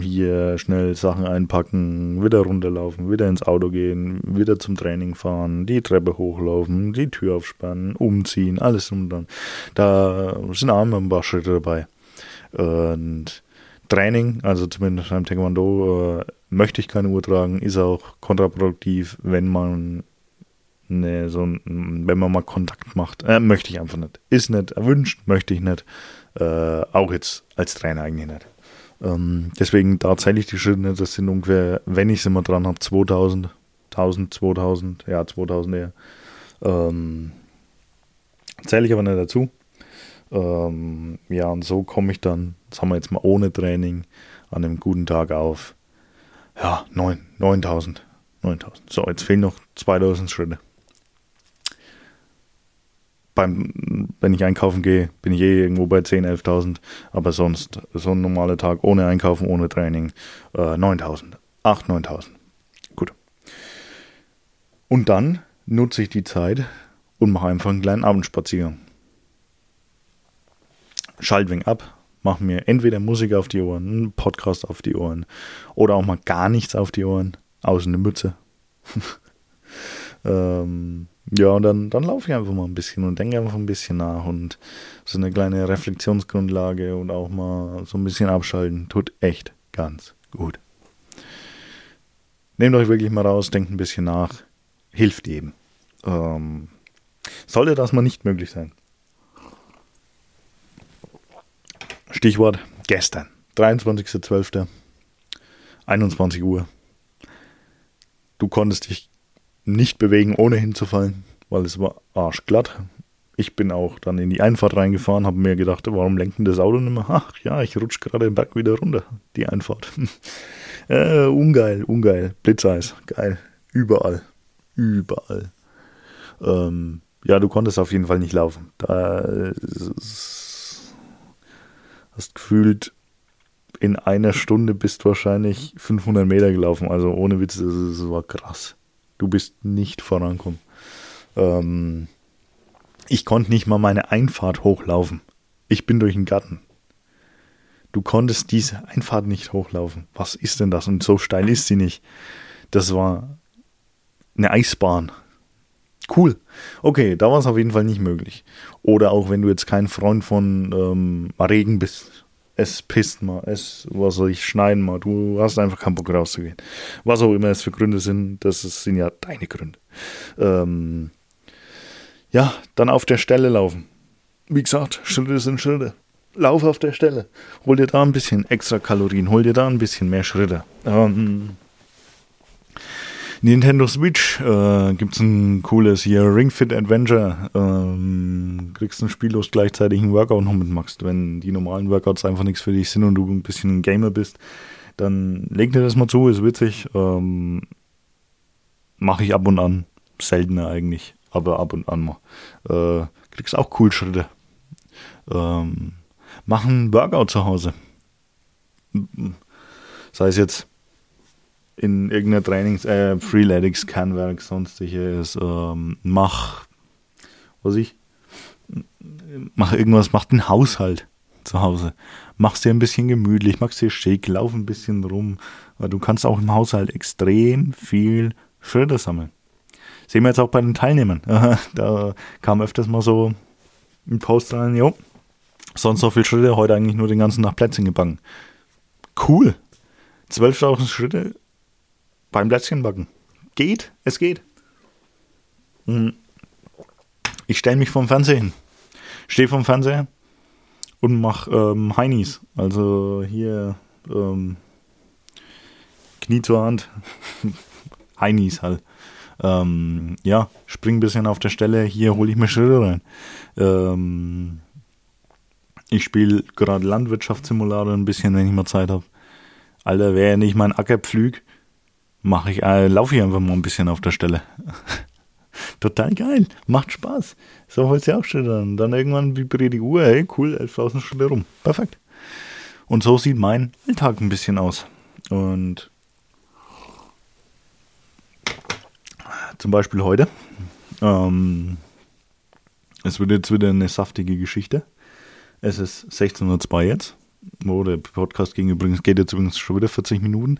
Hier schnell Sachen einpacken, wieder runterlaufen, wieder ins Auto gehen, wieder zum Training fahren, die Treppe hochlaufen, die Tür aufspannen, umziehen, alles und dann. Da sind auch immer ein paar Schritte dabei. Und Training, also zumindest beim Taekwondo, äh, möchte ich keine Uhr tragen, ist auch kontraproduktiv, wenn man Nee, so wenn man mal Kontakt macht, äh, möchte ich einfach nicht. Ist nicht erwünscht, möchte ich nicht. Äh, auch jetzt als Trainer eigentlich nicht. Ähm, deswegen, da zähle ich die Schritte nicht. Das sind ungefähr, wenn ich es immer dran habe, 2000, 1000, 2000, ja, 2000 eher. Ähm, zähle ich aber nicht dazu. Ähm, ja, und so komme ich dann, sagen wir jetzt mal ohne Training, an einem guten Tag auf, ja, 9, 9000. 9000. So, jetzt fehlen noch 2000 Schritte beim, wenn ich einkaufen gehe, bin ich eh irgendwo bei 10.000, 11.000. Aber sonst, so ein normaler Tag ohne Einkaufen, ohne Training, äh, 9.000. 8.000, 9.000. Gut. Und dann nutze ich die Zeit und mache einfach einen kleinen Abendspaziergang. Schalt wegen ab, mache mir entweder Musik auf die Ohren, einen Podcast auf die Ohren oder auch mal gar nichts auf die Ohren, außer eine Mütze. ähm, ja, und dann, dann laufe ich einfach mal ein bisschen und denke einfach ein bisschen nach und so eine kleine Reflexionsgrundlage und auch mal so ein bisschen abschalten tut echt ganz gut. Nehmt euch wirklich mal raus, denkt ein bisschen nach, hilft eben. Ähm, sollte das mal nicht möglich sein. Stichwort gestern, 23.12., 21 Uhr. Du konntest dich nicht bewegen, ohne hinzufallen, weil es war arschglatt. Ich bin auch dann in die Einfahrt reingefahren, habe mir gedacht, warum lenkt denn das Auto nicht mehr? Ach ja, ich rutsche gerade den Berg wieder runter, die Einfahrt. äh, ungeil, ungeil. Blitzeis, geil. Überall. Überall. Ähm, ja, du konntest auf jeden Fall nicht laufen. Da hast gefühlt in einer Stunde bist du wahrscheinlich 500 Meter gelaufen. Also ohne Witz, das, das war krass. Du bist nicht vorankommen. Ähm, ich konnte nicht mal meine Einfahrt hochlaufen. Ich bin durch den Garten. Du konntest diese Einfahrt nicht hochlaufen. Was ist denn das? Und so steil ist sie nicht. Das war eine Eisbahn. Cool. Okay, da war es auf jeden Fall nicht möglich. Oder auch wenn du jetzt kein Freund von ähm, Regen bist, es pisst mal, es, was soll ich schneiden mal, du hast einfach keinen Bock rauszugehen. Was auch immer es für Gründe sind, das sind ja deine Gründe. Ähm, ja, dann auf der Stelle laufen. Wie gesagt, Schritte sind Schritte. Lauf auf der Stelle. Hol dir da ein bisschen extra Kalorien, hol dir da ein bisschen mehr Schritte. Ähm, Nintendo Switch äh, gibt es ein cooles hier Ring Fit Adventure. Ähm, kriegst ein spiellos gleichzeitig ein Workout noch mitmachst. Wenn die normalen Workouts einfach nichts für dich sind und du ein bisschen ein Gamer bist, dann leg dir das mal zu, ist witzig. Ähm, Mache ich ab und an. Seltener eigentlich, aber ab und an mal. Äh, kriegst auch cool Schritte. Ähm, mach ein Workout zu Hause. Sei es jetzt in irgendeiner Trainings, äh, Freeletics, Kernwerk, sonstiges, ähm, mach, was ich, mach irgendwas, mach den Haushalt zu Hause. Mach's dir ein bisschen gemütlich, mach's dir schick, lauf ein bisschen rum, weil du kannst auch im Haushalt extrem viel Schritte sammeln. Sehen wir jetzt auch bei den Teilnehmern. da kam öfters mal so ein Post rein, jo, sonst so viel Schritte, heute eigentlich nur den ganzen Tag Plätzchen gebacken. Cool. 12.000 Schritte beim Plätzchenbacken. Geht, es geht. Hm. Ich stelle mich vom Fernseher hin. Stehe vom Fernseher und mache ähm, Heinis. Also hier ähm, Knie zur Hand. Heinis halt. Ähm, ja, spring ein bisschen auf der Stelle, hier hole ich mir Schritte rein. Ähm, ich spiele gerade Landwirtschaftssimulator ein bisschen, wenn ich mal Zeit habe. Alter, wer nicht mein Acker pflügt, mache ich, äh, laufe ich einfach mal ein bisschen auf der Stelle. Total geil, macht Spaß. So holst du auch Schritte an. Dann irgendwann vibriert die Uhr, hey, cool, 11.000 Schritte rum. Perfekt. Und so sieht mein Alltag ein bisschen aus. Und zum Beispiel heute. Ähm, es wird jetzt wieder eine saftige Geschichte. Es ist 16.02 Uhr jetzt. Oh, der Podcast ging übrigens, geht jetzt übrigens schon wieder 40 Minuten.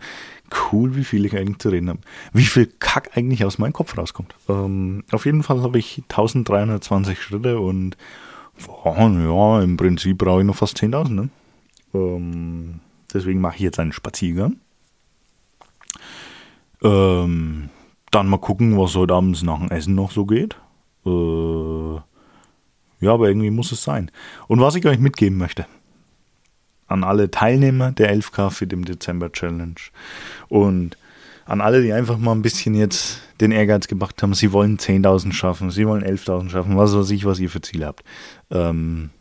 Cool, wie viel ich eigentlich zu reden habe. Wie viel Kack eigentlich aus meinem Kopf rauskommt. Ähm, auf jeden Fall habe ich 1320 Schritte und oh, ja, im Prinzip brauche ich noch fast 10.000. Ne? Ähm, deswegen mache ich jetzt einen Spaziergang. Ähm, dann mal gucken, was heute abends nach dem Essen noch so geht. Äh, ja, aber irgendwie muss es sein. Und was ich euch mitgeben möchte, an alle Teilnehmer der 11K für den Dezember Challenge und an alle, die einfach mal ein bisschen jetzt den Ehrgeiz gemacht haben, sie wollen 10.000 schaffen, sie wollen 11.000 schaffen, was weiß ich, was ihr für Ziele habt. Ähm,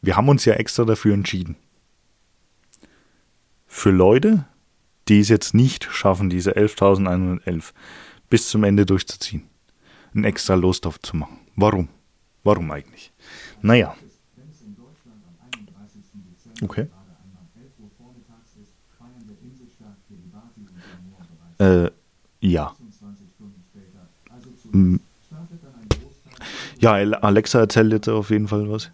wir haben uns ja extra dafür entschieden. Für Leute, die es jetzt nicht schaffen, diese 11.111 bis zum Ende durchzuziehen, einen extra Lostopf zu machen. Warum? Warum eigentlich? Naja. Okay. Äh, ja. Ja, Alexa erzählt jetzt auf jeden Fall was.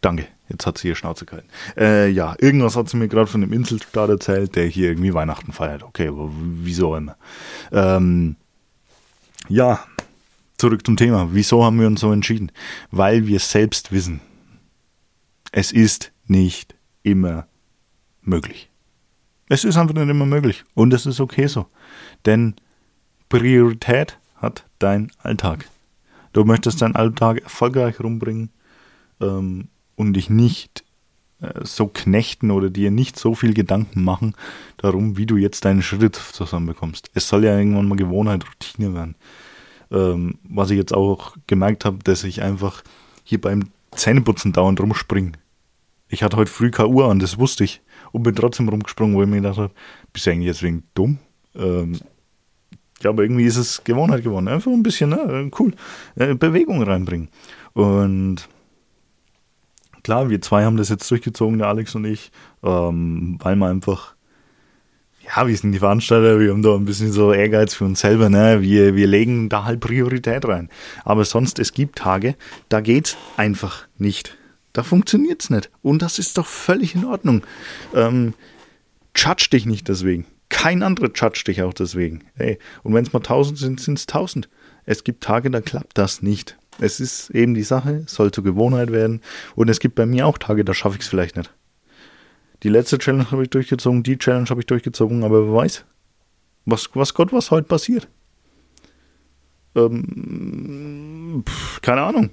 Danke, jetzt hat sie ihr Schnauze gehalten. Äh, ja, irgendwas hat sie mir gerade von dem Inselstaat erzählt, der hier irgendwie Weihnachten feiert. Okay, aber wieso immer? Ähm, ja, zurück zum Thema. Wieso haben wir uns so entschieden? Weil wir selbst wissen, es ist nicht immer möglich. Es ist einfach nicht immer möglich. Und es ist okay so. Denn Priorität hat dein Alltag. Du möchtest deinen Alltag erfolgreich rumbringen ähm, und dich nicht äh, so knechten oder dir nicht so viel Gedanken machen darum, wie du jetzt deinen Schritt zusammenbekommst. Es soll ja irgendwann mal Gewohnheit, Routine werden. Ähm, was ich jetzt auch gemerkt habe, dass ich einfach hier beim Zähneputzen dauernd rumspringe. Ich hatte heute früh keine Uhr an, das wusste ich. Und bin trotzdem rumgesprungen, wo ich mir gedacht habe, bist du eigentlich jetzt wegen dumm? Ähm, ja, aber irgendwie ist es Gewohnheit geworden. Einfach ein bisschen, ne, cool, äh, Bewegung reinbringen. Und klar, wir zwei haben das jetzt durchgezogen, der Alex und ich, ähm, weil wir einfach, ja, wir sind die Veranstalter, wir haben da ein bisschen so Ehrgeiz für uns selber, ne? Wir, wir legen da halt Priorität rein. Aber sonst, es gibt Tage, da geht's einfach nicht. Da funktioniert's nicht. Und das ist doch völlig in Ordnung. Ähm, judge dich nicht deswegen. Kein anderer judge dich auch deswegen. Hey, und wenn es mal tausend sind, sind es tausend. Es gibt Tage, da klappt das nicht. Es ist eben die Sache, soll zur Gewohnheit werden. Und es gibt bei mir auch Tage, da schaffe ich es vielleicht nicht. Die letzte Challenge habe ich durchgezogen, die Challenge habe ich durchgezogen, aber wer weiß, was, was Gott, was heute passiert. Ähm, pff, keine Ahnung.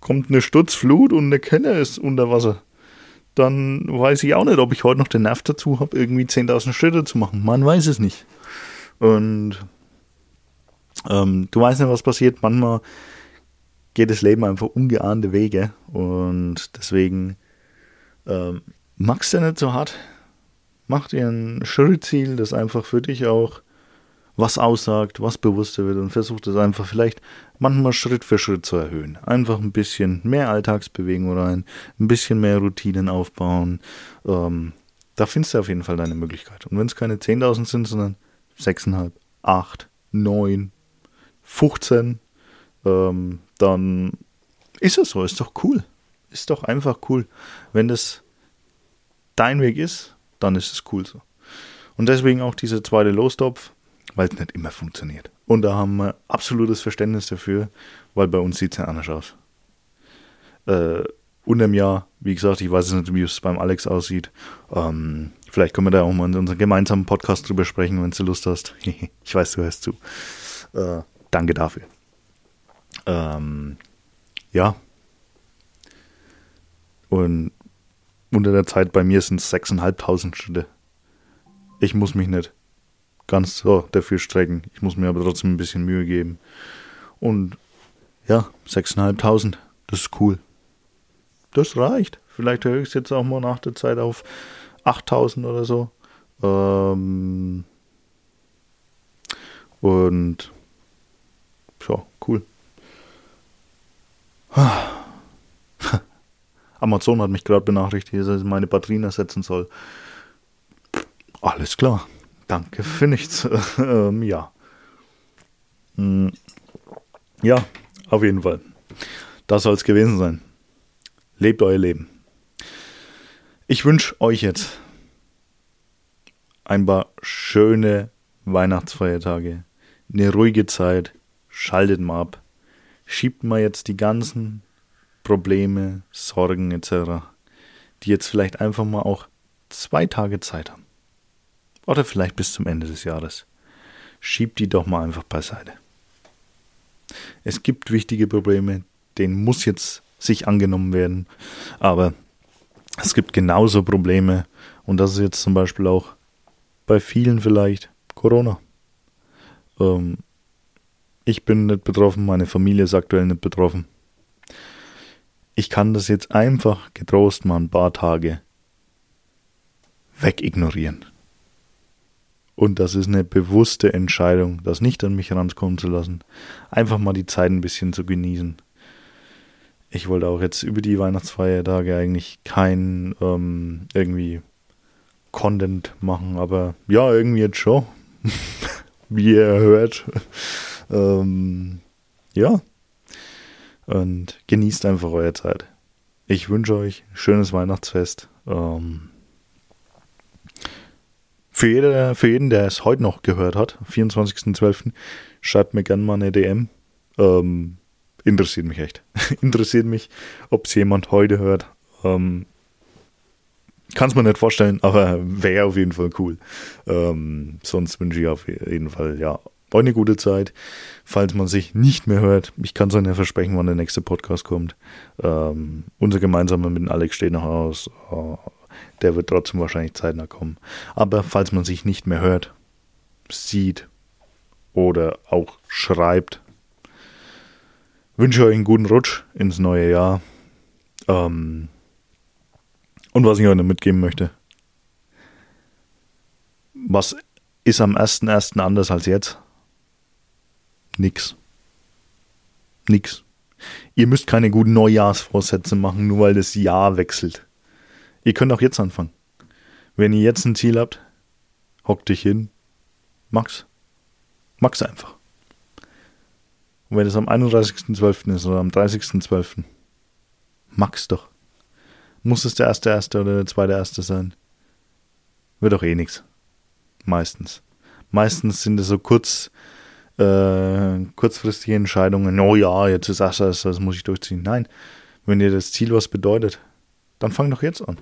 Kommt eine Sturzflut und eine Kenne ist unter Wasser. Dann weiß ich auch nicht, ob ich heute noch den Nerv dazu habe, irgendwie 10.000 Schritte zu machen. Man weiß es nicht. Und ähm, du weißt nicht, was passiert. Manchmal geht das Leben einfach ungeahnte Wege und deswegen ähm, machst du nicht so hart. Mach dir ein Schrittziel, das einfach für dich auch was aussagt, was bewusster wird und versuch das einfach vielleicht manchmal Schritt für Schritt zu erhöhen. Einfach ein bisschen mehr Alltagsbewegung rein, ein bisschen mehr Routinen aufbauen. Ähm, da findest du auf jeden Fall deine Möglichkeit. Und wenn es keine 10.000 sind, sondern 6,5, 8, 9, 15, ähm, dann ist es so, ist doch cool. Ist doch einfach cool. Wenn das dein Weg ist, dann ist es cool so. Und deswegen auch diese zweite Lostopf, weil es nicht immer funktioniert. Und da haben wir absolutes Verständnis dafür, weil bei uns sieht es ja anders aus. Äh, unterm Jahr, wie gesagt, ich weiß nicht, wie es beim Alex aussieht. Ähm, vielleicht können wir da auch mal in unserem gemeinsamen Podcast drüber sprechen, wenn du Lust hast. ich weiß, du hörst zu. Äh, Danke dafür. Ähm, ja. Und unter der Zeit bei mir sind es 6.500 Schritte. Ich muss mich nicht ganz so dafür strecken. Ich muss mir aber trotzdem ein bisschen Mühe geben. Und ja, 6.500, das ist cool. Das reicht. Vielleicht höre ich es jetzt auch mal nach der Zeit auf 8.000 oder so. Ähm und ja, cool. Amazon hat mich gerade benachrichtigt, dass ich meine Batterien ersetzen soll. Alles klar. Danke für nichts. ähm, ja. Hm. Ja, auf jeden Fall. Das soll es gewesen sein. Lebt euer Leben. Ich wünsche euch jetzt ein paar schöne Weihnachtsfeiertage, eine ruhige Zeit, schaltet mal ab, schiebt mal jetzt die ganzen Probleme, Sorgen etc., die jetzt vielleicht einfach mal auch zwei Tage Zeit haben. Oder vielleicht bis zum Ende des Jahres. Schiebt die doch mal einfach beiseite. Es gibt wichtige Probleme, denen muss jetzt sich angenommen werden, aber es gibt genauso Probleme und das ist jetzt zum Beispiel auch bei vielen vielleicht Corona. Ähm, ich bin nicht betroffen, meine Familie ist aktuell nicht betroffen ich kann das jetzt einfach getrost mal ein paar Tage wegignorieren. Und das ist eine bewusste Entscheidung, das nicht an mich rankommen zu lassen. Einfach mal die Zeit ein bisschen zu genießen. Ich wollte auch jetzt über die Weihnachtsfeiertage eigentlich kein ähm, irgendwie Content machen, aber ja, irgendwie jetzt schon. Wie ihr hört. ähm, ja, und genießt einfach eure Zeit. Ich wünsche euch ein schönes Weihnachtsfest. Ähm, für, jeder, für jeden, der es heute noch gehört hat, 24.12., schreibt mir gerne mal eine DM. Ähm, interessiert mich echt. interessiert mich, ob es jemand heute hört. Ähm, Kann es mir nicht vorstellen, aber wäre auf jeden Fall cool. Ähm, sonst wünsche ich auf jeden Fall ja war eine gute Zeit. Falls man sich nicht mehr hört, ich kann es euch ja versprechen, wann der nächste Podcast kommt. Ähm, unser gemeinsamer mit Alex steht noch aus. Oh, der wird trotzdem wahrscheinlich zeitnah kommen. Aber falls man sich nicht mehr hört, sieht oder auch schreibt, wünsche euch einen guten Rutsch ins neue Jahr. Ähm, und was ich euch noch mitgeben möchte, was ist am 1.1. anders als jetzt? Nix. Nix. Ihr müsst keine guten Neujahrsvorsätze machen, nur weil das Jahr wechselt. Ihr könnt auch jetzt anfangen. Wenn ihr jetzt ein Ziel habt, hockt dich hin, Max. Max einfach. Und wenn es am 31.12. ist oder am 30.12., Max doch. Muss es der erste erste oder der zweite erste sein? Wird doch eh nichts. Meistens. Meistens sind es so kurz äh, kurzfristige Entscheidungen, oh ja, jetzt ist das, das, das muss ich durchziehen. Nein, wenn dir das Ziel was bedeutet, dann fang doch jetzt an.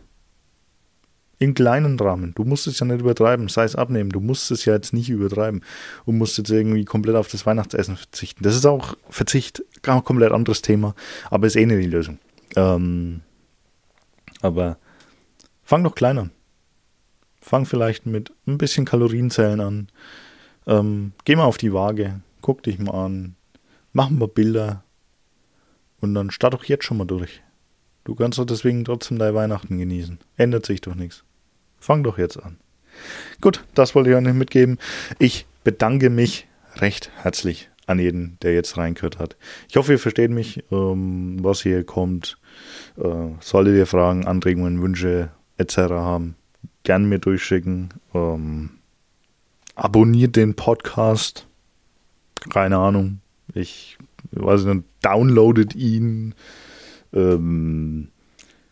In kleinen Rahmen. Du musst es ja nicht übertreiben, sei es abnehmen. Du musst es ja jetzt nicht übertreiben und musst jetzt irgendwie komplett auf das Weihnachtsessen verzichten. Das ist auch Verzicht, ein komplett anderes Thema, aber ist eh nicht die Lösung. Ähm, aber fang doch klein an. Fang vielleicht mit ein bisschen Kalorienzählen an. Ähm, geh mal auf die Waage, guck dich mal an, mach ein paar Bilder und dann start doch jetzt schon mal durch. Du kannst doch deswegen trotzdem deine Weihnachten genießen. Ändert sich doch nichts. Fang doch jetzt an. Gut, das wollte ich euch mitgeben. Ich bedanke mich recht herzlich an jeden, der jetzt reingehört hat. Ich hoffe, ihr versteht mich, ähm, was hier kommt. Äh, solltet ihr Fragen, Anregungen, Wünsche etc. haben, gern mir durchschicken. Ähm, abonniert den Podcast. Keine Ahnung. Ich weiß nicht, downloadet ihn. Ähm,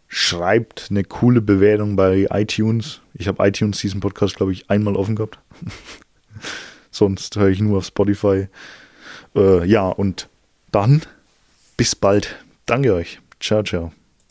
schreibt eine coole Bewertung bei iTunes. Ich habe iTunes diesen Podcast, glaube ich, einmal offen gehabt. Sonst höre ich nur auf Spotify. Äh, ja, und dann bis bald. Danke euch. Ciao, ciao.